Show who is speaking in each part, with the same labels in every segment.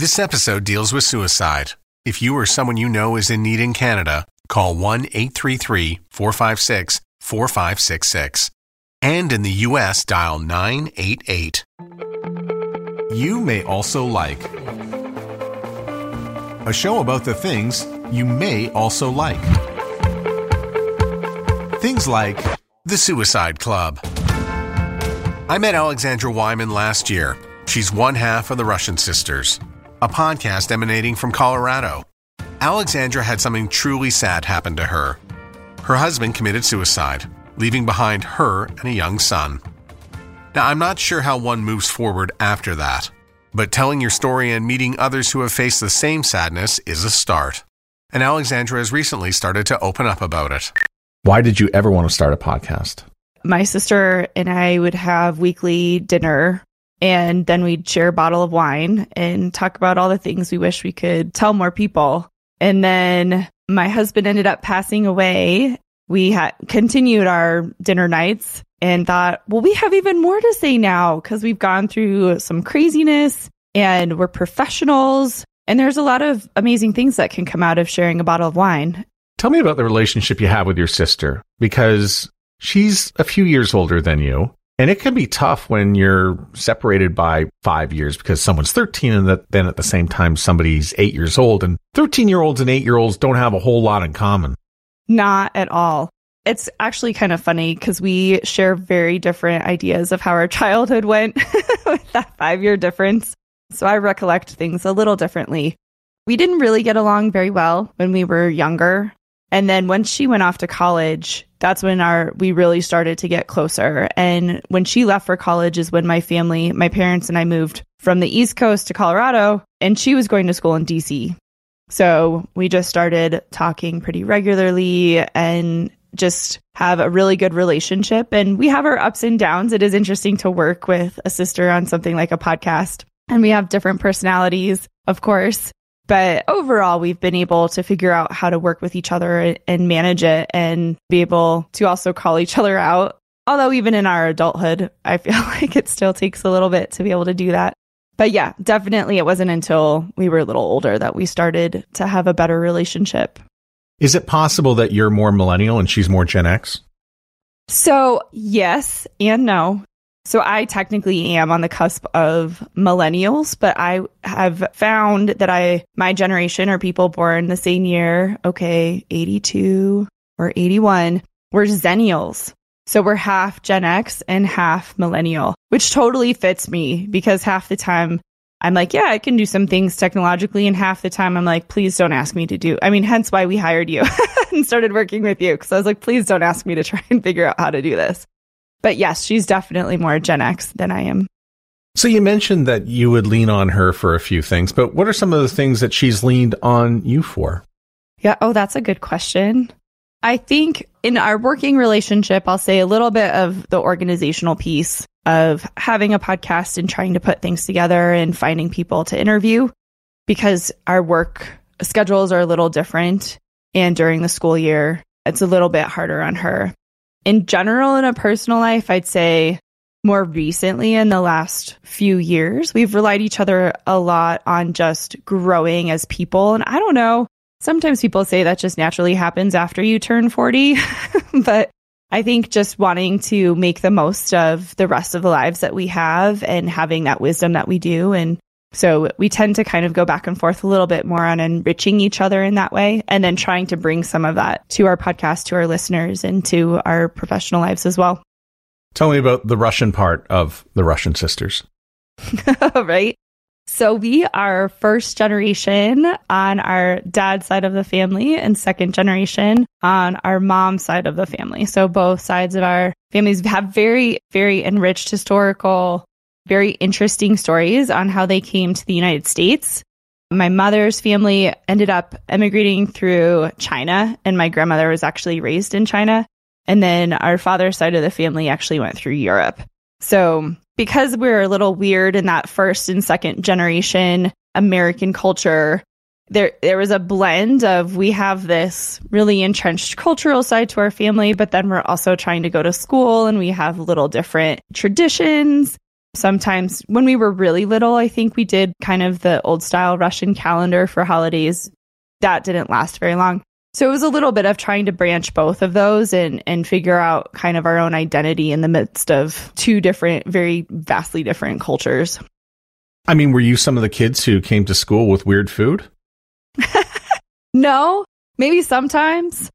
Speaker 1: This episode deals with suicide. If you or someone you know is in need in Canada, call 1 833 456 4566. And in the U.S., dial 988. You may also like a show about the things you may also like. Things like The Suicide Club. I met Alexandra Wyman last year. She's one half of the Russian Sisters, a podcast emanating from Colorado. Alexandra had something truly sad happen to her. Her husband committed suicide, leaving behind her and a young son. Now, I'm not sure how one moves forward after that, but telling your story and meeting others who have faced the same sadness is a start. And Alexandra has recently started to open up about it.
Speaker 2: Why did you ever want to start a podcast?
Speaker 3: My sister and I would have weekly dinner and then we'd share a bottle of wine and talk about all the things we wish we could tell more people. And then my husband ended up passing away. We had continued our dinner nights and thought, well, we have even more to say now because we've gone through some craziness and we're professionals. And there's a lot of amazing things that can come out of sharing a bottle of wine.
Speaker 2: Tell me about the relationship you have with your sister because she's a few years older than you. And it can be tough when you're separated by five years because someone's 13 and then at the same time somebody's eight years old. And 13 year olds and eight year olds don't have a whole lot in common.
Speaker 3: Not at all. It's actually kind of funny because we share very different ideas of how our childhood went with that five year difference. So I recollect things a little differently. We didn't really get along very well when we were younger. And then once she went off to college, that's when our we really started to get closer. And when she left for college is when my family, my parents and I moved from the East Coast to Colorado and she was going to school in DC. So we just started talking pretty regularly and just have a really good relationship and we have our ups and downs. It is interesting to work with a sister on something like a podcast and we have different personalities, of course. But overall, we've been able to figure out how to work with each other and manage it and be able to also call each other out. Although, even in our adulthood, I feel like it still takes a little bit to be able to do that. But yeah, definitely it wasn't until we were a little older that we started to have a better relationship.
Speaker 2: Is it possible that you're more millennial and she's more Gen X?
Speaker 3: So, yes and no. So I technically am on the cusp of millennials, but I have found that I, my generation are people born the same year, okay, 82 or 81, we're Zennials. So we're half Gen X and half millennial, which totally fits me because half the time I'm like, yeah, I can do some things technologically. And half the time I'm like, please don't ask me to do. I mean, hence why we hired you and started working with you. Cause I was like, please don't ask me to try and figure out how to do this. But yes, she's definitely more Gen X than I am.
Speaker 2: So you mentioned that you would lean on her for a few things, but what are some of the things that she's leaned on you for?
Speaker 3: Yeah. Oh, that's a good question. I think in our working relationship, I'll say a little bit of the organizational piece of having a podcast and trying to put things together and finding people to interview because our work schedules are a little different. And during the school year, it's a little bit harder on her in general, in a personal life, I'd say more recently in the last few years, we've relied each other a lot on just growing as people. And I don't know, sometimes people say that just naturally happens after you turn 40, but I think just wanting to make the most of the rest of the lives that we have and having that wisdom that we do and so we tend to kind of go back and forth a little bit more on enriching each other in that way and then trying to bring some of that to our podcast, to our listeners and to our professional lives as well.
Speaker 2: Tell me about the Russian part of the Russian sisters.
Speaker 3: right. So we are first generation on our dad's side of the family and second generation on our mom's side of the family. So both sides of our families have very, very enriched historical very interesting stories on how they came to the United States. My mother's family ended up emigrating through China, and my grandmother was actually raised in China. And then our father's side of the family actually went through Europe. So, because we're a little weird in that first and second generation American culture, there there was a blend of we have this really entrenched cultural side to our family, but then we're also trying to go to school and we have little different traditions Sometimes when we were really little, I think we did kind of the old style Russian calendar for holidays. That didn't last very long. So it was a little bit of trying to branch both of those and and figure out kind of our own identity in the midst of two different, very vastly different cultures.
Speaker 2: I mean, were you some of the kids who came to school with weird food?
Speaker 3: no, maybe sometimes.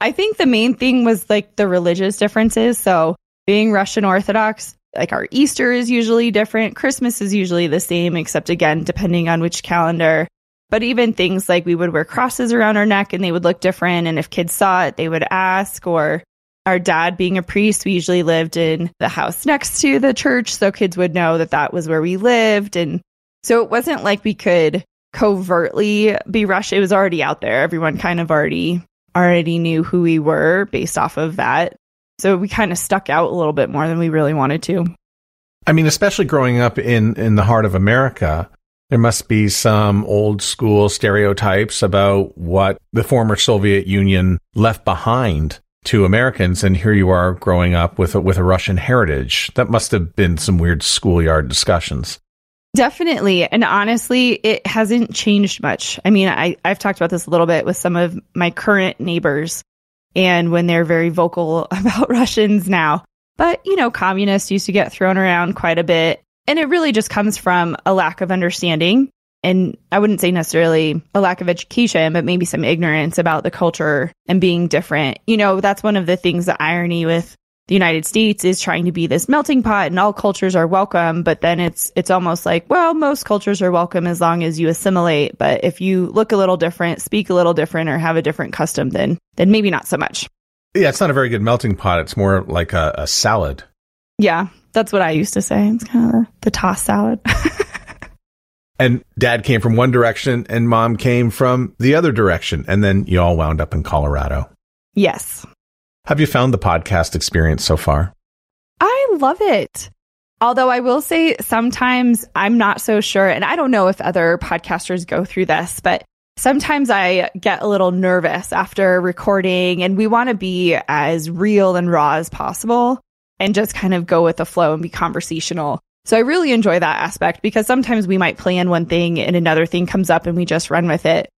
Speaker 3: I think the main thing was like the religious differences. So being Russian Orthodox, like our Easter is usually different. Christmas is usually the same, except again, depending on which calendar. But even things like we would wear crosses around our neck and they would look different. And if kids saw it, they would ask. Or our dad being a priest, we usually lived in the house next to the church. So kids would know that that was where we lived. And so it wasn't like we could covertly be rushed. It was already out there. Everyone kind of already already knew who we were based off of that. So we kind of stuck out a little bit more than we really wanted to.
Speaker 2: I mean, especially growing up in in the heart of America, there must be some old school stereotypes about what the former Soviet Union left behind to Americans, and here you are growing up with a, with a Russian heritage. That must have been some weird schoolyard discussions.
Speaker 3: Definitely. And honestly, it hasn't changed much. I mean, I, I've talked about this a little bit with some of my current neighbors and when they're very vocal about Russians now. But, you know, communists used to get thrown around quite a bit. And it really just comes from a lack of understanding. And I wouldn't say necessarily a lack of education, but maybe some ignorance about the culture and being different. You know, that's one of the things, the irony with the United States is trying to be this melting pot and all cultures are welcome, but then it's it's almost like, well, most cultures are welcome as long as you assimilate, but if you look a little different, speak a little different or have a different custom then then maybe not so much.
Speaker 2: Yeah, it's not a very good melting pot. It's more like a, a salad.
Speaker 3: Yeah, that's what I used to say. It's kind of the toss salad.
Speaker 2: and dad came from one direction and mom came from the other direction and then you all wound up in Colorado.
Speaker 3: Yes.
Speaker 2: Have you found the podcast experience so far?
Speaker 3: I love it. Although I will say sometimes I'm not so sure, and I don't know if other podcasters go through this, but sometimes I get a little nervous after recording, and we want to be as real and raw as possible and just kind of go with the flow and be conversational. So I really enjoy that aspect because sometimes we might plan one thing and another thing comes up and we just run with it.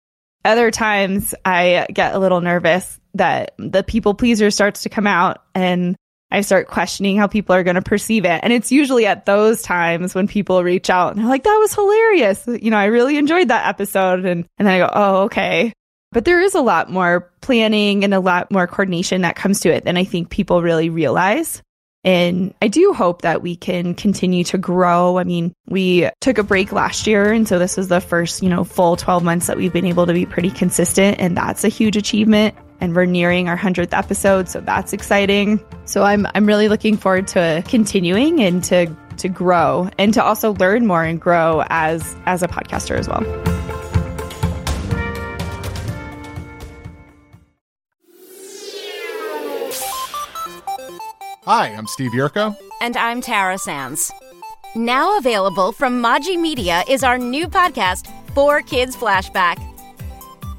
Speaker 3: Other times I get a little nervous that the people pleaser starts to come out and I start questioning how people are going to perceive it. And it's usually at those times when people reach out and they're like, that was hilarious. You know, I really enjoyed that episode. And, and then I go, oh, okay. But there is a lot more planning and a lot more coordination that comes to it than I think people really realize. And I do hope that we can continue to grow. I mean, we took a break last year. And so this is the first, you know, full 12 months that we've been able to be pretty consistent. And that's a huge achievement. And we're nearing our 100th episode. So that's exciting. So I'm, I'm really looking forward to continuing and to, to grow and to also learn more and grow as, as a podcaster as well.
Speaker 4: Hi, I'm Steve Yerko.
Speaker 5: And I'm Tara Sands. Now available from Maji Media is our new podcast, Four Kids Flashback.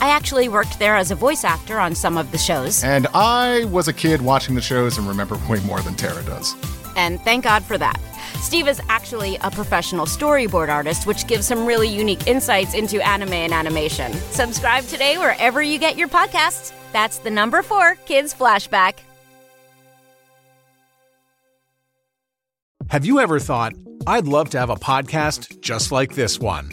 Speaker 5: I actually worked there as a voice actor on some of the shows.
Speaker 4: And I was a kid watching the shows and remember way more than Tara does.
Speaker 5: And thank God for that. Steve is actually a professional storyboard artist, which gives some really unique insights into anime and animation. Subscribe today wherever you get your podcasts. That's the number four Kids Flashback.
Speaker 1: Have you ever thought, I'd love to have a podcast just like this one?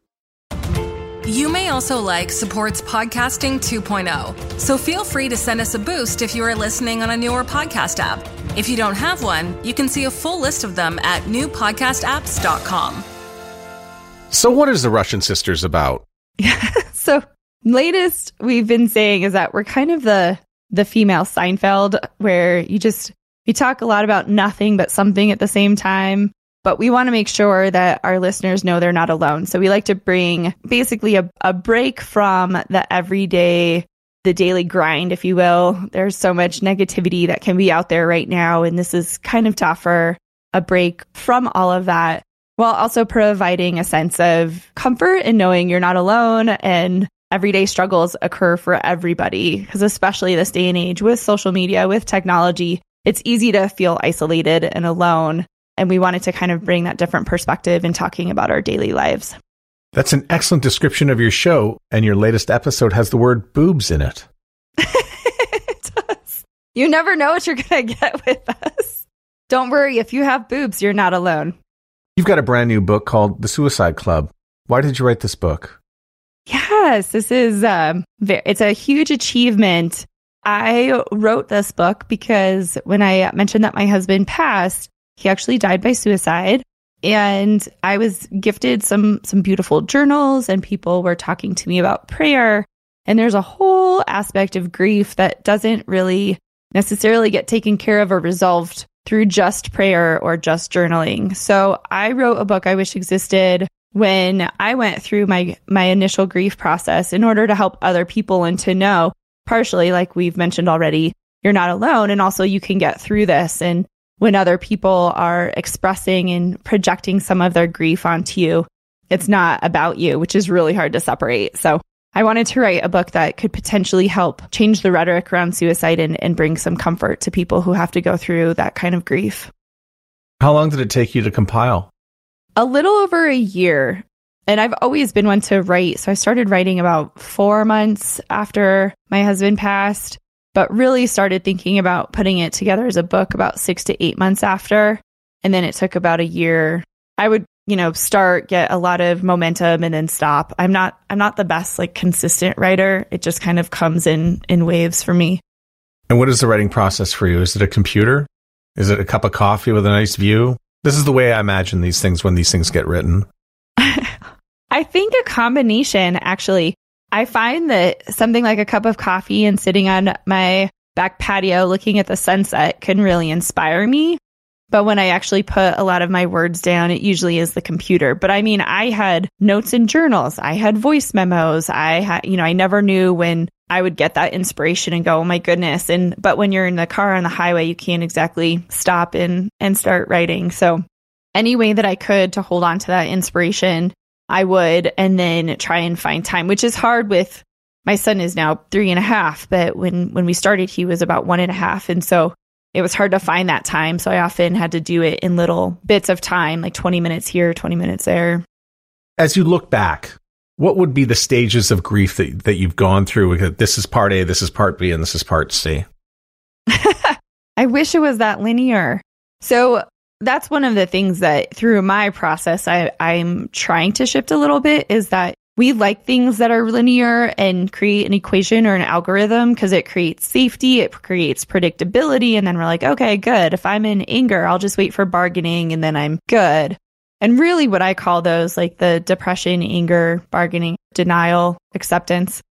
Speaker 6: You may also like Support's Podcasting 2.0, so feel free to send us a boost if you are listening on a newer podcast app. If you don't have one, you can see a full list of them at newpodcastapps.com.
Speaker 2: So, what is the Russian Sisters about?
Speaker 3: so, latest we've been saying is that we're kind of the the female Seinfeld, where you just we talk a lot about nothing but something at the same time. But we want to make sure that our listeners know they're not alone. So we like to bring basically a, a break from the everyday, the daily grind, if you will. There's so much negativity that can be out there right now. And this is kind of to offer a break from all of that while also providing a sense of comfort and knowing you're not alone and everyday struggles occur for everybody. Because especially this day and age with social media, with technology, it's easy to feel isolated and alone. And we wanted to kind of bring that different perspective in talking about our daily lives.
Speaker 2: That's an excellent description of your show, and your latest episode has the word boobs in it.
Speaker 3: it does. You never know what you're going to get with us. Don't worry, if you have boobs, you're not alone.
Speaker 2: You've got a brand new book called The Suicide Club. Why did you write this book?
Speaker 3: Yes, this is um, it's a huge achievement. I wrote this book because when I mentioned that my husband passed, he actually died by suicide. And I was gifted some some beautiful journals and people were talking to me about prayer. And there's a whole aspect of grief that doesn't really necessarily get taken care of or resolved through just prayer or just journaling. So I wrote a book I wish existed when I went through my my initial grief process in order to help other people and to know partially like we've mentioned already you're not alone and also you can get through this and when other people are expressing and projecting some of their grief onto you it's not about you which is really hard to separate so I wanted to write a book that could potentially help change the rhetoric around suicide and, and bring some comfort to people who have to go through that kind of grief.
Speaker 2: How long did it take you to compile?
Speaker 3: A little over a year. And I've always been one to write. So I started writing about four months after my husband passed, but really started thinking about putting it together as a book about six to eight months after. And then it took about a year. I would you know, start, get a lot of momentum and then stop. I'm not I'm not the best like consistent writer. It just kind of comes in in waves for me.
Speaker 2: And what is the writing process for you? Is it a computer? Is it a cup of coffee with a nice view? This is the way I imagine these things when these things get written.
Speaker 3: I think a combination actually. I find that something like a cup of coffee and sitting on my back patio looking at the sunset can really inspire me. But when I actually put a lot of my words down, it usually is the computer. But I mean, I had notes and journals. I had voice memos. I had, you know, I never knew when I would get that inspiration and go, oh my goodness. And, but when you're in the car on the highway, you can't exactly stop and, and start writing. So any way that I could to hold on to that inspiration, I would, and then try and find time, which is hard with my son is now three and a half, but when, when we started, he was about one and a half. And so it was hard to find that time. So I often had to do it in little bits of time, like 20 minutes here, 20 minutes there.
Speaker 2: As you look back, what would be the stages of grief that, that you've gone through? This is part A, this is part B, and this is part C.
Speaker 3: I wish it was that linear. So that's one of the things that through my process I, I'm trying to shift a little bit is that we like things that are linear and create an equation or an algorithm because it creates safety, it creates predictability. And then we're like, okay, good. If I'm in anger, I'll just wait for bargaining and then I'm good. And really, what I call those like the depression, anger, bargaining, denial, acceptance,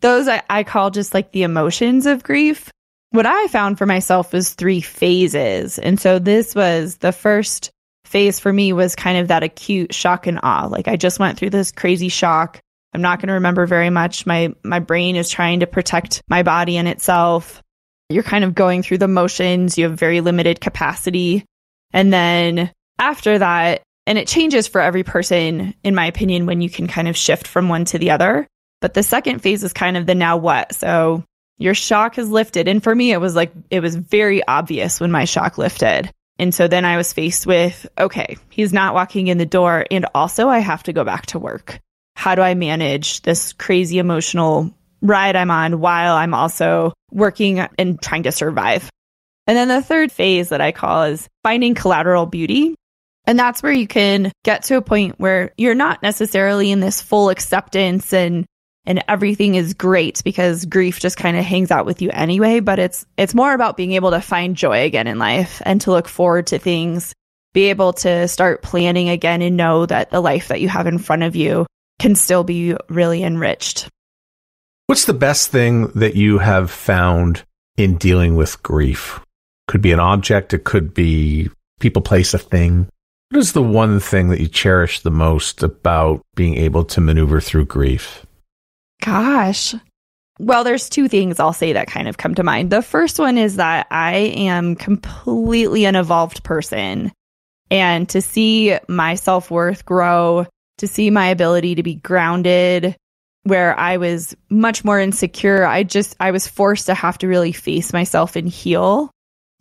Speaker 3: those I, I call just like the emotions of grief. What I found for myself was three phases. And so this was the first phase for me was kind of that acute shock and awe. Like I just went through this crazy shock. I'm not going to remember very much. My my brain is trying to protect my body and itself. You're kind of going through the motions. You have very limited capacity. And then after that, and it changes for every person in my opinion when you can kind of shift from one to the other. But the second phase is kind of the now what. So your shock has lifted. And for me, it was like, it was very obvious when my shock lifted. And so then I was faced with, okay, he's not walking in the door. And also I have to go back to work. How do I manage this crazy emotional ride I'm on while I'm also working and trying to survive? And then the third phase that I call is finding collateral beauty. And that's where you can get to a point where you're not necessarily in this full acceptance and and everything is great because grief just kind of hangs out with you anyway, but it's it's more about being able to find joy again in life and to look forward to things, be able to start planning again and know that the life that you have in front of you can still be really enriched.
Speaker 2: What's the best thing that you have found in dealing with grief? Could be an object, it could be people, place, a thing. What is the one thing that you cherish the most about being able to maneuver through grief?
Speaker 3: Gosh. Well, there's two things I'll say that kind of come to mind. The first one is that I am completely an evolved person. And to see my self worth grow, to see my ability to be grounded, where I was much more insecure, I just, I was forced to have to really face myself and heal.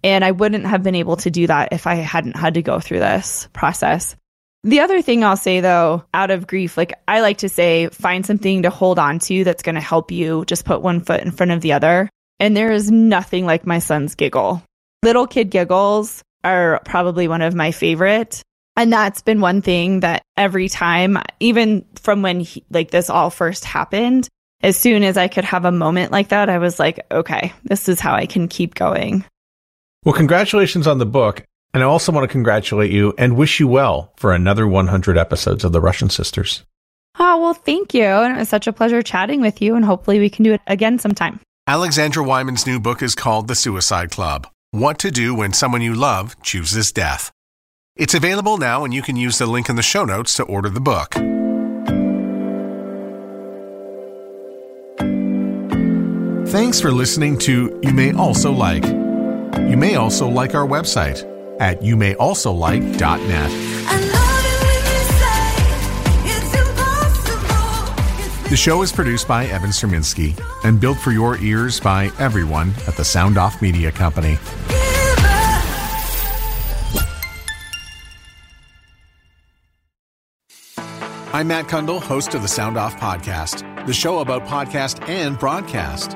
Speaker 3: And I wouldn't have been able to do that if I hadn't had to go through this process. The other thing I'll say though, out of grief, like I like to say, find something to hold on to that's going to help you just put one foot in front of the other. And there is nothing like my son's giggle. Little kid giggles are probably one of my favorite. And that's been one thing that every time, even from when he, like this all first happened, as soon as I could have a moment like that, I was like, okay, this is how I can keep going.
Speaker 2: Well, congratulations on the book. And I also want to congratulate you and wish you well for another 100 episodes of The Russian Sisters.
Speaker 3: Oh, well, thank you. And it was such a pleasure chatting with you. And hopefully we can do it again sometime.
Speaker 1: Alexandra Wyman's new book is called The Suicide Club What to Do When Someone You Love Chooses Death. It's available now, and you can use the link in the show notes to order the book. Thanks for listening to You May Also Like. You may also like our website at youmayalsolike.net. The show is produced by Evan Serminsky and built for your ears by everyone at the Sound Off Media Company. I'm Matt Cundill, host of the Sound Off Podcast, the show about podcast and broadcast.